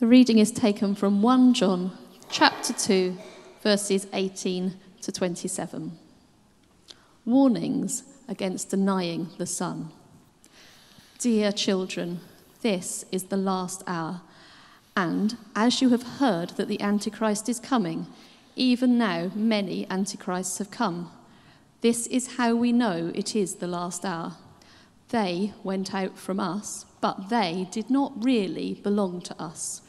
The reading is taken from 1 John chapter 2, verses 18 to 27. Warnings against denying the Son. Dear children, this is the last hour. And as you have heard that the Antichrist is coming, even now many Antichrists have come. This is how we know it is the last hour. They went out from us, but they did not really belong to us.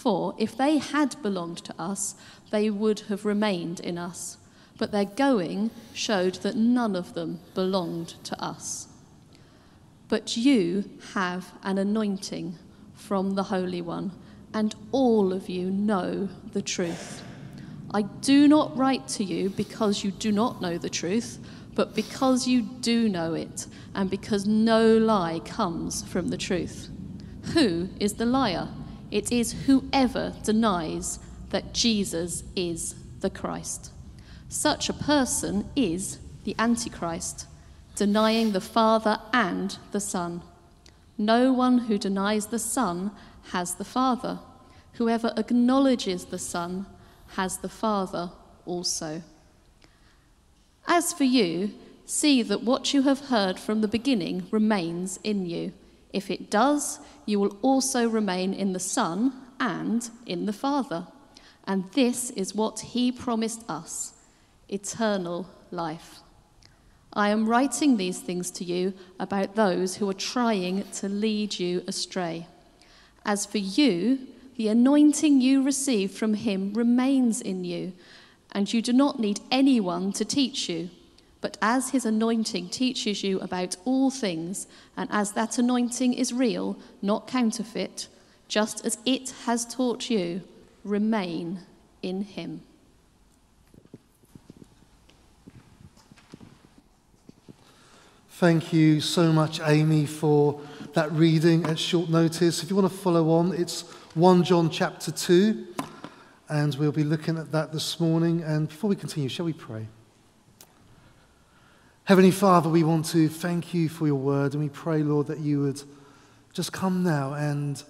For if they had belonged to us, they would have remained in us. But their going showed that none of them belonged to us. But you have an anointing from the Holy One, and all of you know the truth. I do not write to you because you do not know the truth, but because you do know it, and because no lie comes from the truth. Who is the liar? It is whoever denies that Jesus is the Christ. Such a person is the Antichrist, denying the Father and the Son. No one who denies the Son has the Father. Whoever acknowledges the Son has the Father also. As for you, see that what you have heard from the beginning remains in you. If it does, you will also remain in the Son and in the Father. And this is what he promised us eternal life. I am writing these things to you about those who are trying to lead you astray. As for you, the anointing you received from him remains in you, and you do not need anyone to teach you. But as his anointing teaches you about all things, and as that anointing is real, not counterfeit, just as it has taught you, remain in him. Thank you so much, Amy, for that reading at short notice. If you want to follow on, it's 1 John chapter 2, and we'll be looking at that this morning. And before we continue, shall we pray? Heavenly Father, we want to thank you for your word, and we pray, Lord, that you would just come now and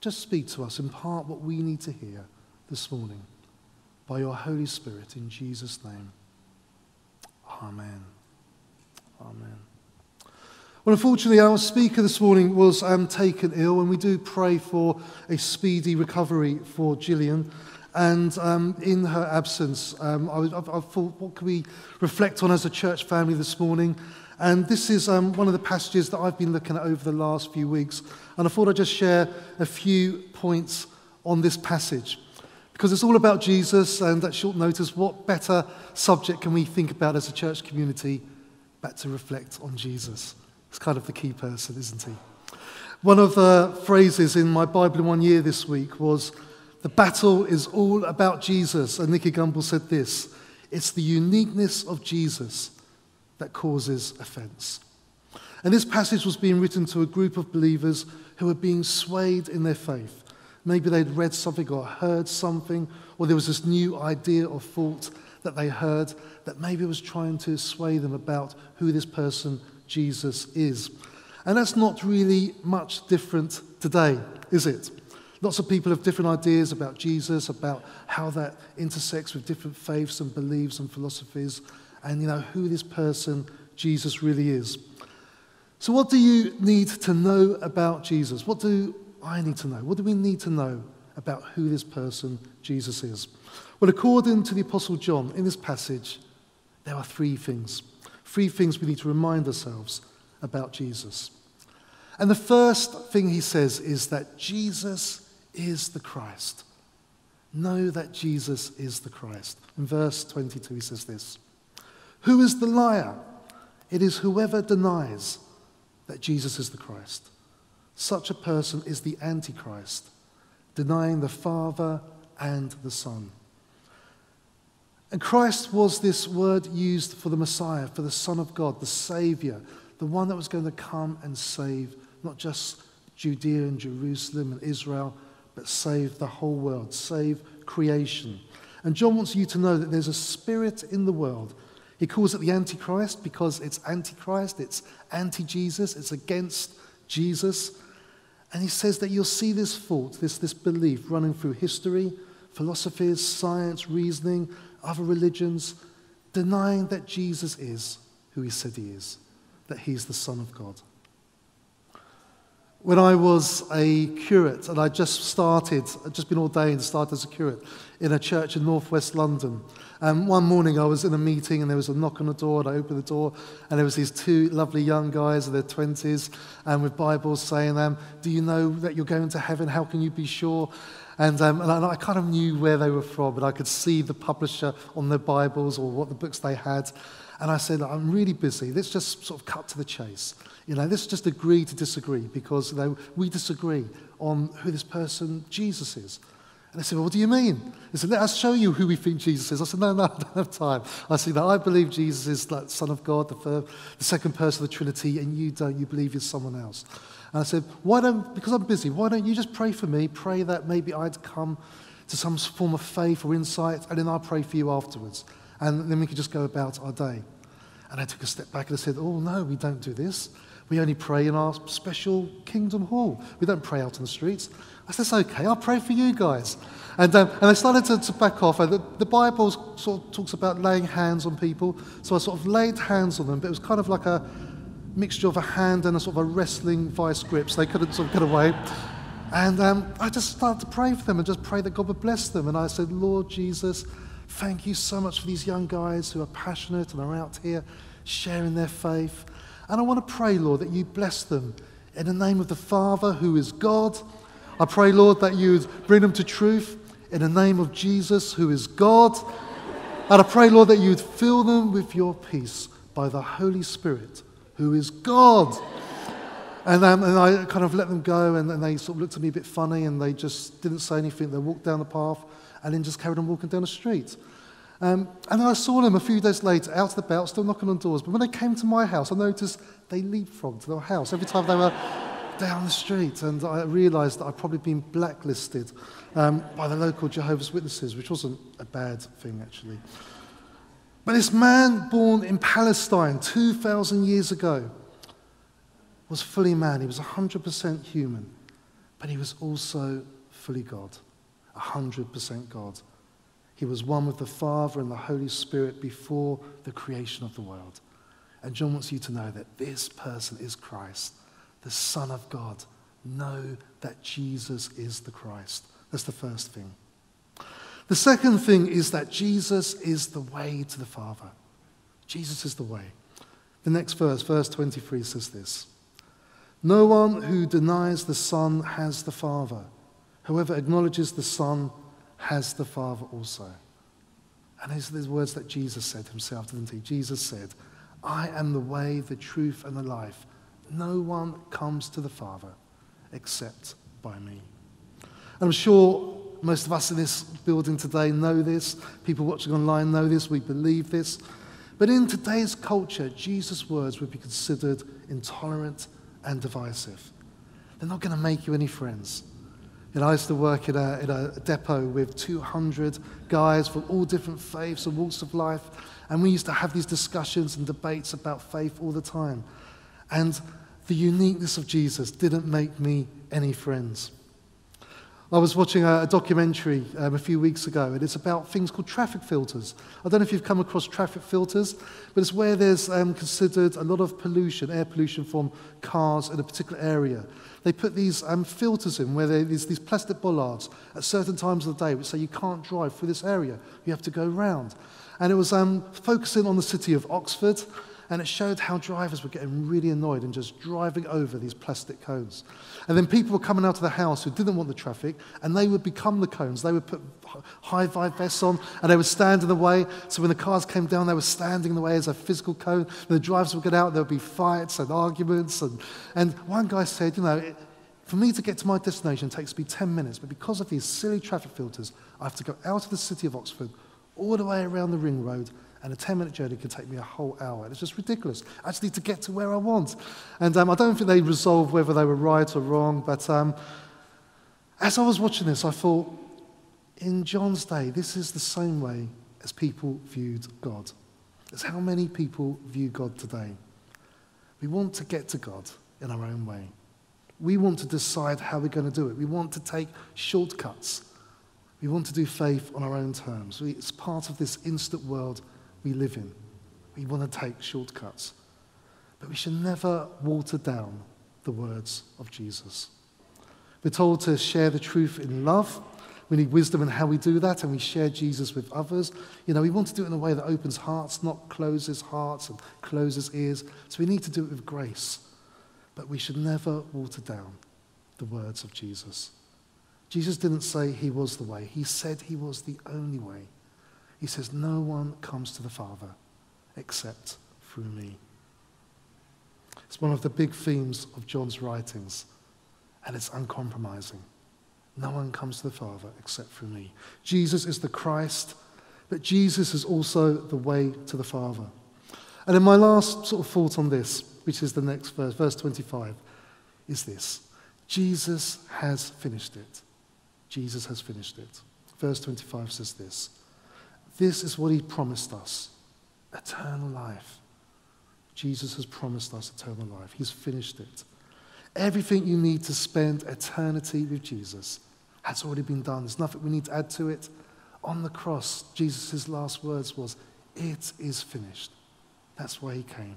just speak to us, impart what we need to hear this morning by your Holy Spirit in Jesus' name. Amen. Amen. Well, unfortunately, our speaker this morning was um, taken ill, and we do pray for a speedy recovery for Gillian. And um, in her absence, um, I, I, I, thought, what can we reflect on as a church family this morning? And this is um, one of the passages that I've been looking at over the last few weeks. And I thought I'd just share a few points on this passage. Because it's all about Jesus, and at short notice, what better subject can we think about as a church community but to reflect on Jesus? It's kind of the key person, isn't he? One of the phrases in my Bible in one year this week was, The battle is all about Jesus. And Nicky Gumbel said this It's the uniqueness of Jesus that causes offense. And this passage was being written to a group of believers who were being swayed in their faith. Maybe they'd read something or heard something, or there was this new idea or thought that they heard that maybe was trying to sway them about who this person Jesus is. And that's not really much different today, is it? Lots of people have different ideas about Jesus, about how that intersects with different faiths and beliefs and philosophies, and you know who this person Jesus really is. So, what do you need to know about Jesus? What do I need to know? What do we need to know about who this person Jesus is? Well, according to the Apostle John, in this passage, there are three things. Three things we need to remind ourselves about Jesus. And the first thing he says is that Jesus is the Christ. Know that Jesus is the Christ. In verse 22, he says this Who is the liar? It is whoever denies that Jesus is the Christ. Such a person is the Antichrist, denying the Father and the Son. And Christ was this word used for the Messiah, for the Son of God, the Savior, the one that was going to come and save not just Judea and Jerusalem and Israel, but save the whole world, save creation. And John wants you to know that there's a spirit in the world. He calls it the Antichrist because it's Antichrist, it's anti Jesus, it's against Jesus. And he says that you'll see this thought, this, this belief running through history, philosophies, science, reasoning, other religions, denying that Jesus is who he said he is, that he's the Son of God. When I was a curate, and I just started, I'd just been ordained, started as a curate in a church in northwest London. Um, one morning I was in a meeting and there was a knock on the door, and I opened the door, and there was these two lovely young guys in their 20s and with Bibles saying, um, Do you know that you're going to heaven? How can you be sure? And, um, and I, I kind of knew where they were from, but I could see the publisher on their Bibles or what the books they had. And I said, I'm really busy. Let's just sort of cut to the chase. You know, let's just agree to disagree because you know, we disagree on who this person Jesus is. And they said, well, what do you mean? They said, let us show you who we think Jesus is. I said, no, no, I don't have time. I said, no, I believe Jesus is the Son of God, the, third, the second person of the Trinity, and you don't. You believe he's someone else. And I said, why don't, because I'm busy, why don't you just pray for me? Pray that maybe I'd come to some form of faith or insight, and then I'll pray for you afterwards. And then we could just go about our day. And I took a step back and I said, oh, no, we don't do this. We only pray in our special kingdom hall. We don't pray out in the streets. I said, That's okay, I'll pray for you guys. And, um, and I started to, to back off. And the, the Bible sort of talks about laying hands on people. So I sort of laid hands on them, but it was kind of like a mixture of a hand and a sort of a wrestling vice grip, so they couldn't sort of get away. And um, I just started to pray for them and just pray that God would bless them. And I said, Lord Jesus, thank you so much for these young guys who are passionate and are out here sharing their faith. And I want to pray, Lord, that you bless them in the name of the Father who is God. I pray, Lord, that you would bring them to truth in the name of Jesus who is God. And I pray, Lord, that you would fill them with your peace by the Holy Spirit who is God. And, um, and I kind of let them go, and, and they sort of looked at me a bit funny, and they just didn't say anything. They walked down the path and then just carried on walking down the street. Um, and then I saw them a few days later, out and about, still knocking on doors. But when they came to my house, I noticed they leapfrogged their house every time they were down the street. And I realized that I'd probably been blacklisted um, by the local Jehovah's Witnesses, which wasn't a bad thing, actually. But this man born in Palestine 2,000 years ago was fully man. He was 100% human, but he was also fully God, 100% God. He was one with the Father and the Holy Spirit before the creation of the world. And John wants you to know that this person is Christ, the Son of God. Know that Jesus is the Christ. That's the first thing. The second thing is that Jesus is the way to the Father. Jesus is the way. The next verse, verse 23, says this No one who denies the Son has the Father. Whoever acknowledges the Son has the Father also. And these are the words that Jesus said himself, didn't he? Jesus said, I am the way, the truth, and the life. No one comes to the Father except by me. And I'm sure most of us in this building today know this. People watching online know this. We believe this. But in today's culture, Jesus' words would be considered intolerant and divisive. They're not going to make you any friends. I used to work in a, in a depot with 200 guys from all different faiths and walks of life. And we used to have these discussions and debates about faith all the time. And the uniqueness of Jesus didn't make me any friends. I was watching a, a documentary um, a few weeks ago, and it's about things called traffic filters. I don't know if you've come across traffic filters, but it's where there's um, considered a lot of pollution, air pollution from cars in a particular area. They put these um, filters in where there's these plastic bollards at certain times of the day which say you can't drive through this area, you have to go round. And it was um, focusing on the city of Oxford and it showed how drivers were getting really annoyed and just driving over these plastic cones. And then people were coming out of the house who didn't want the traffic, and they would become the cones. They would put high vibe vests on, and they would stand in the way. So when the cars came down, they were standing in the way as a physical cone. The drivers would get out, there would be fights and arguments. And, and one guy said, you know, for me to get to my destination takes me 10 minutes, but because of these silly traffic filters, I have to go out of the city of Oxford, all the way around the ring road, and a 10 minute journey can take me a whole hour. It's just ridiculous. I just need to get to where I want. And um, I don't think they resolved whether they were right or wrong, but um, as I was watching this, I thought, in John's day, this is the same way as people viewed God. It's how many people view God today. We want to get to God in our own way. We want to decide how we're going to do it. We want to take shortcuts. We want to do faith on our own terms. It's part of this instant world we live in. We want to take shortcuts. But we should never water down the words of Jesus. We're told to share the truth in love. We need wisdom in how we do that, and we share Jesus with others. You know, we want to do it in a way that opens hearts, not closes hearts and closes ears. So we need to do it with grace. But we should never water down the words of Jesus. Jesus didn't say he was the way, he said he was the only way. He says, No one comes to the Father except through me. It's one of the big themes of John's writings, and it's uncompromising. No one comes to the Father except through me. Jesus is the Christ, but Jesus is also the way to the Father. And then my last sort of thought on this, which is the next verse, verse 25, is this Jesus has finished it. Jesus has finished it. Verse 25 says this This is what he promised us eternal life. Jesus has promised us eternal life. He's finished it. Everything you need to spend eternity with Jesus has already been done. There's nothing we need to add to it. On the cross, Jesus' last words was, It is finished. That's why he came.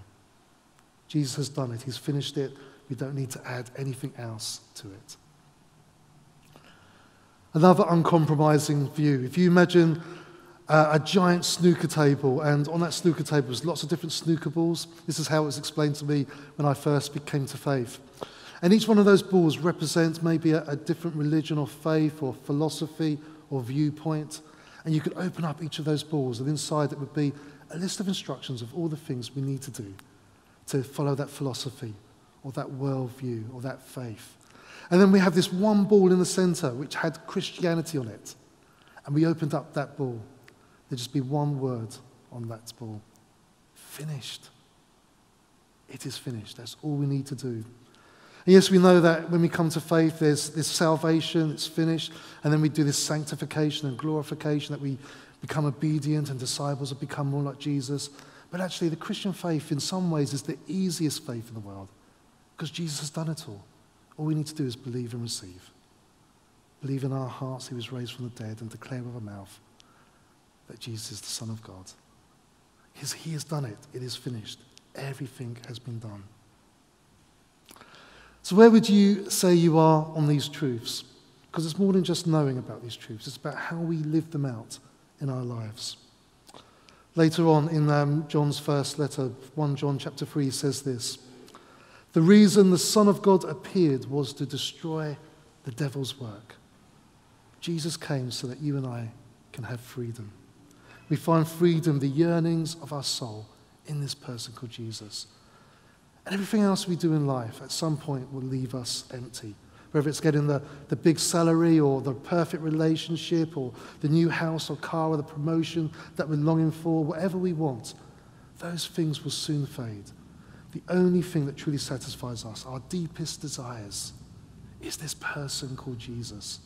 Jesus has done it. He's finished it. We don't need to add anything else to it. Another uncompromising view. If you imagine uh, a giant snooker table, and on that snooker table there's lots of different snooker balls. This is how it was explained to me when I first came to faith. And each one of those balls represents maybe a, a different religion or faith or philosophy or viewpoint. And you could open up each of those balls, and inside it would be a list of instructions of all the things we need to do to follow that philosophy or that worldview or that faith. And then we have this one ball in the center which had Christianity on it. And we opened up that ball. There'd just be one word on that ball finished. It is finished. That's all we need to do. And yes, we know that when we come to faith, there's this salvation, it's finished, and then we do this sanctification and glorification that we become obedient and disciples and become more like Jesus. But actually, the Christian faith, in some ways, is the easiest faith in the world because Jesus has done it all. All we need to do is believe and receive. Believe in our hearts he was raised from the dead and declare with our mouth that Jesus is the Son of God. he has done it. It is finished. Everything has been done. So, where would you say you are on these truths? Because it's more than just knowing about these truths, it's about how we live them out in our lives. Later on in um, John's first letter, 1 John chapter 3 says this The reason the Son of God appeared was to destroy the devil's work. Jesus came so that you and I can have freedom. We find freedom, the yearnings of our soul, in this person called Jesus. And everything else we do in life at some point will leave us empty. Whether it's getting the, the big salary or the perfect relationship or the new house or car or the promotion that we're longing for, whatever we want, those things will soon fade. The only thing that truly satisfies us, our deepest desires, is this person called Jesus.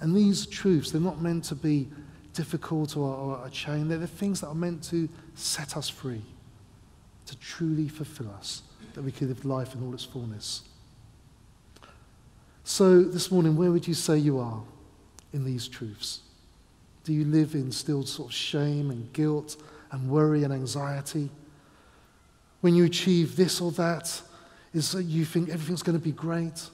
And these truths, they're not meant to be difficult or, or a chain. They're the things that are meant to set us free, to truly fulfill us, that we can live life in all its fullness. So, this morning, where would you say you are in these truths? Do you live in still sort of shame and guilt and worry and anxiety? When you achieve this or that, is that you think everything's going to be great?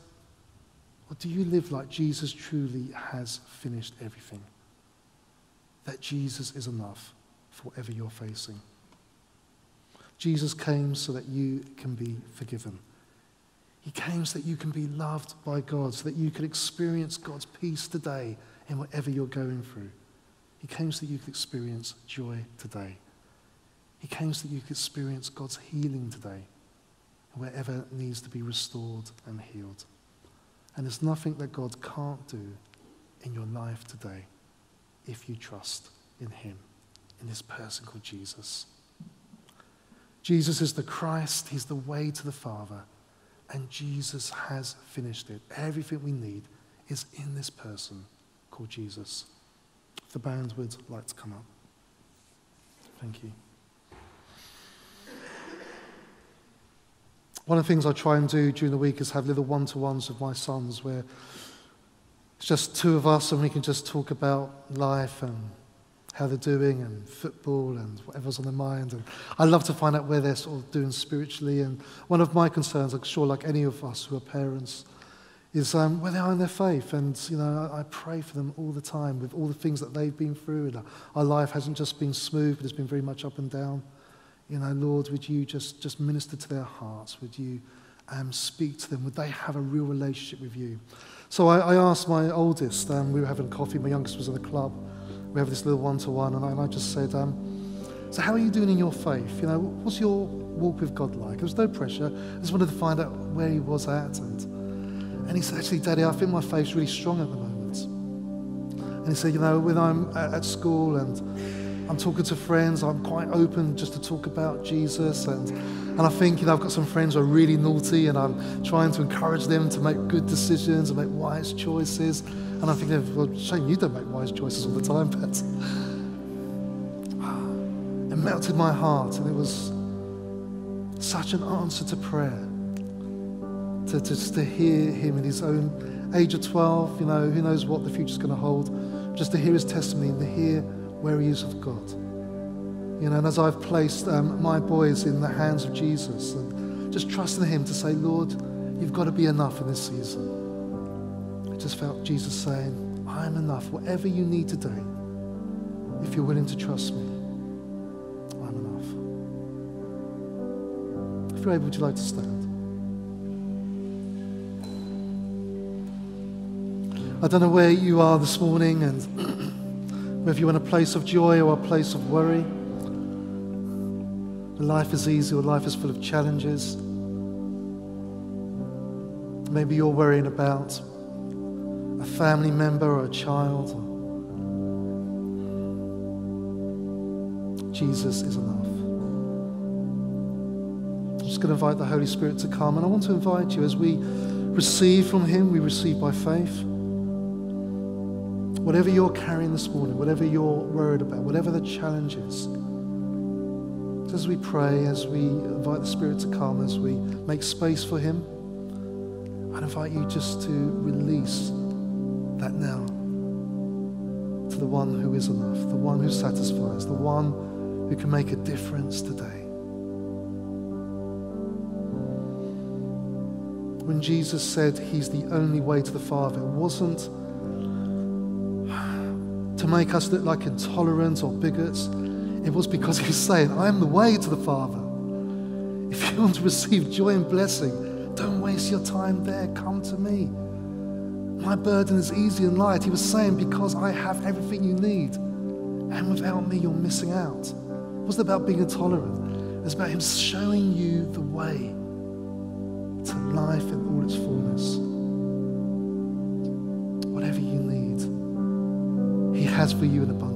Or do you live like Jesus truly has finished everything? That Jesus is enough for whatever you're facing. Jesus came so that you can be forgiven. He came so that you can be loved by God, so that you can experience God's peace today in whatever you're going through. He came so that you could experience joy today. He came so that you could experience God's healing today, wherever needs to be restored and healed. And there's nothing that God can't do in your life today if you trust in him, in this person called Jesus. Jesus is the Christ, he's the way to the Father, and Jesus has finished it. Everything we need is in this person called Jesus. The band would like to come up. Thank you. One of the things I try and do during the week is have little one to ones with my sons where it's just two of us and we can just talk about life and how they're doing and football and whatever's on their mind. And I love to find out where they're sort of doing spiritually. And one of my concerns, I'm sure, like any of us who are parents, is um, where they are in their faith. And, you know, I, I, pray for them all the time with all the things that they've been through. And our life hasn't just been smooth, but it's been very much up and down. You know, Lord, would you just, just minister to their hearts? Would you um, speak to them? Would they have a real relationship with you? So I, I asked my oldest, um, we were having coffee, my youngest was in the club. We have this little one to one, and I just said, um, So, how are you doing in your faith? You know, what's your walk with God like? There was no pressure. I just wanted to find out where he was at. And, and he said, Actually, Daddy, I think my faith's really strong at the moment. And he said, You know, when I'm at school and I'm talking to friends. I'm quite open just to talk about Jesus. And, and I think, you know, I've got some friends who are really naughty and I'm trying to encourage them to make good decisions and make wise choices. And I think, well, Shane, you don't make wise choices all the time, but it melted my heart. And it was such an answer to prayer. To, to, just to hear him in his own age of 12, you know, who knows what the future's going to hold. Just to hear his testimony and to hear where he is with God. You know, and as I've placed um, my boys in the hands of Jesus and just trusting him to say, Lord, you've got to be enough in this season. I just felt Jesus saying, I am enough. Whatever you need today, if you're willing to trust me, I'm enough. If you're able, would you like to stand? I don't know where you are this morning and whether you're in a place of joy or a place of worry, life is easy or life is full of challenges. Maybe you're worrying about a family member or a child. Jesus is enough. I'm just going to invite the Holy Spirit to come, and I want to invite you as we receive from Him, we receive by faith. Whatever you're carrying this morning, whatever you're worried about, whatever the challenge is, as we pray, as we invite the Spirit to come, as we make space for Him, I invite you just to release that now to the one who is enough, the one who satisfies, the one who can make a difference today. When Jesus said He's the only way to the Father, it wasn't to make us look like intolerant or bigots. It was because he was saying, I am the way to the Father. If you want to receive joy and blessing, don't waste your time there. Come to me. My burden is easy and light. He was saying, Because I have everything you need. And without me, you're missing out. It wasn't about being intolerant, it was about Him showing you the way to life in all its fullness. Whatever you need, he has for you in abundance.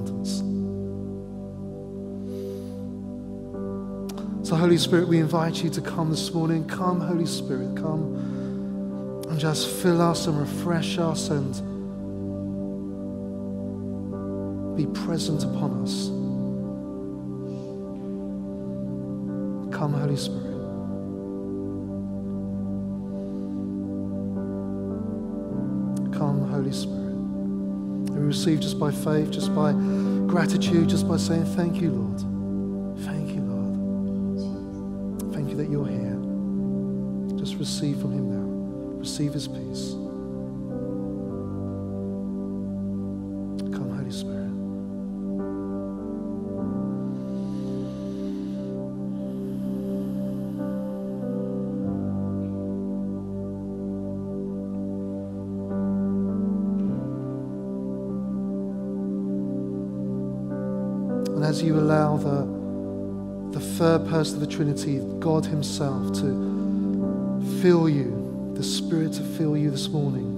Holy Spirit, we invite you to come this morning. Come, Holy Spirit, come and just fill us and refresh us and be present upon us. Come, Holy Spirit. Come, Holy Spirit we receive just by faith, just by gratitude, just by saying, Thank you, Lord. You that you're here. Just receive from Him now. Receive His peace. Third of the Trinity, God Himself, to fill you, the Spirit to fill you this morning,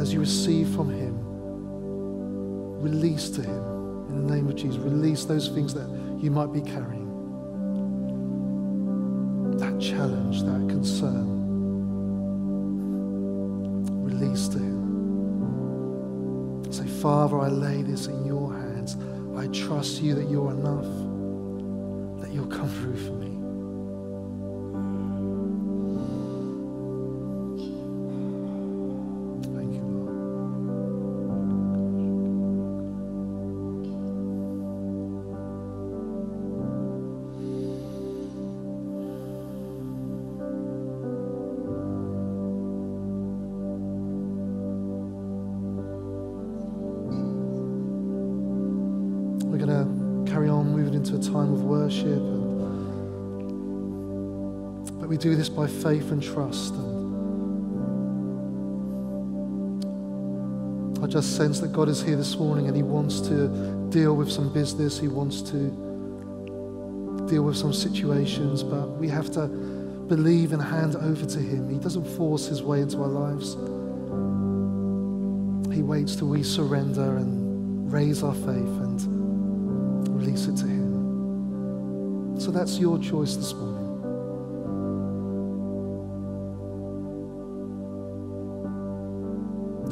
as you receive from Him, release to Him in the name of Jesus. Release those things that you might be carrying. That challenge, that concern. Release to Him. Say, Father, I lay this in your. I trust you that you're enough, that you'll come through for me. Time of worship. But we do this by faith and trust. And I just sense that God is here this morning and He wants to deal with some business. He wants to deal with some situations, but we have to believe and hand over to Him. He doesn't force His way into our lives. He waits till we surrender and raise our faith and release it to Him. So that's your choice this morning.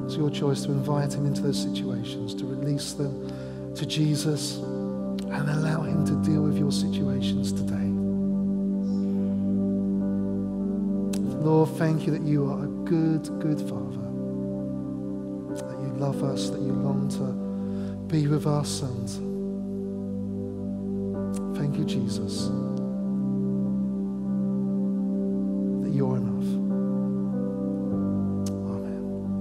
It's your choice to invite Him into those situations, to release them to Jesus, and allow Him to deal with your situations today. Lord, thank you that you are a good, good Father that you love us, that you long to be with us. And Jesus.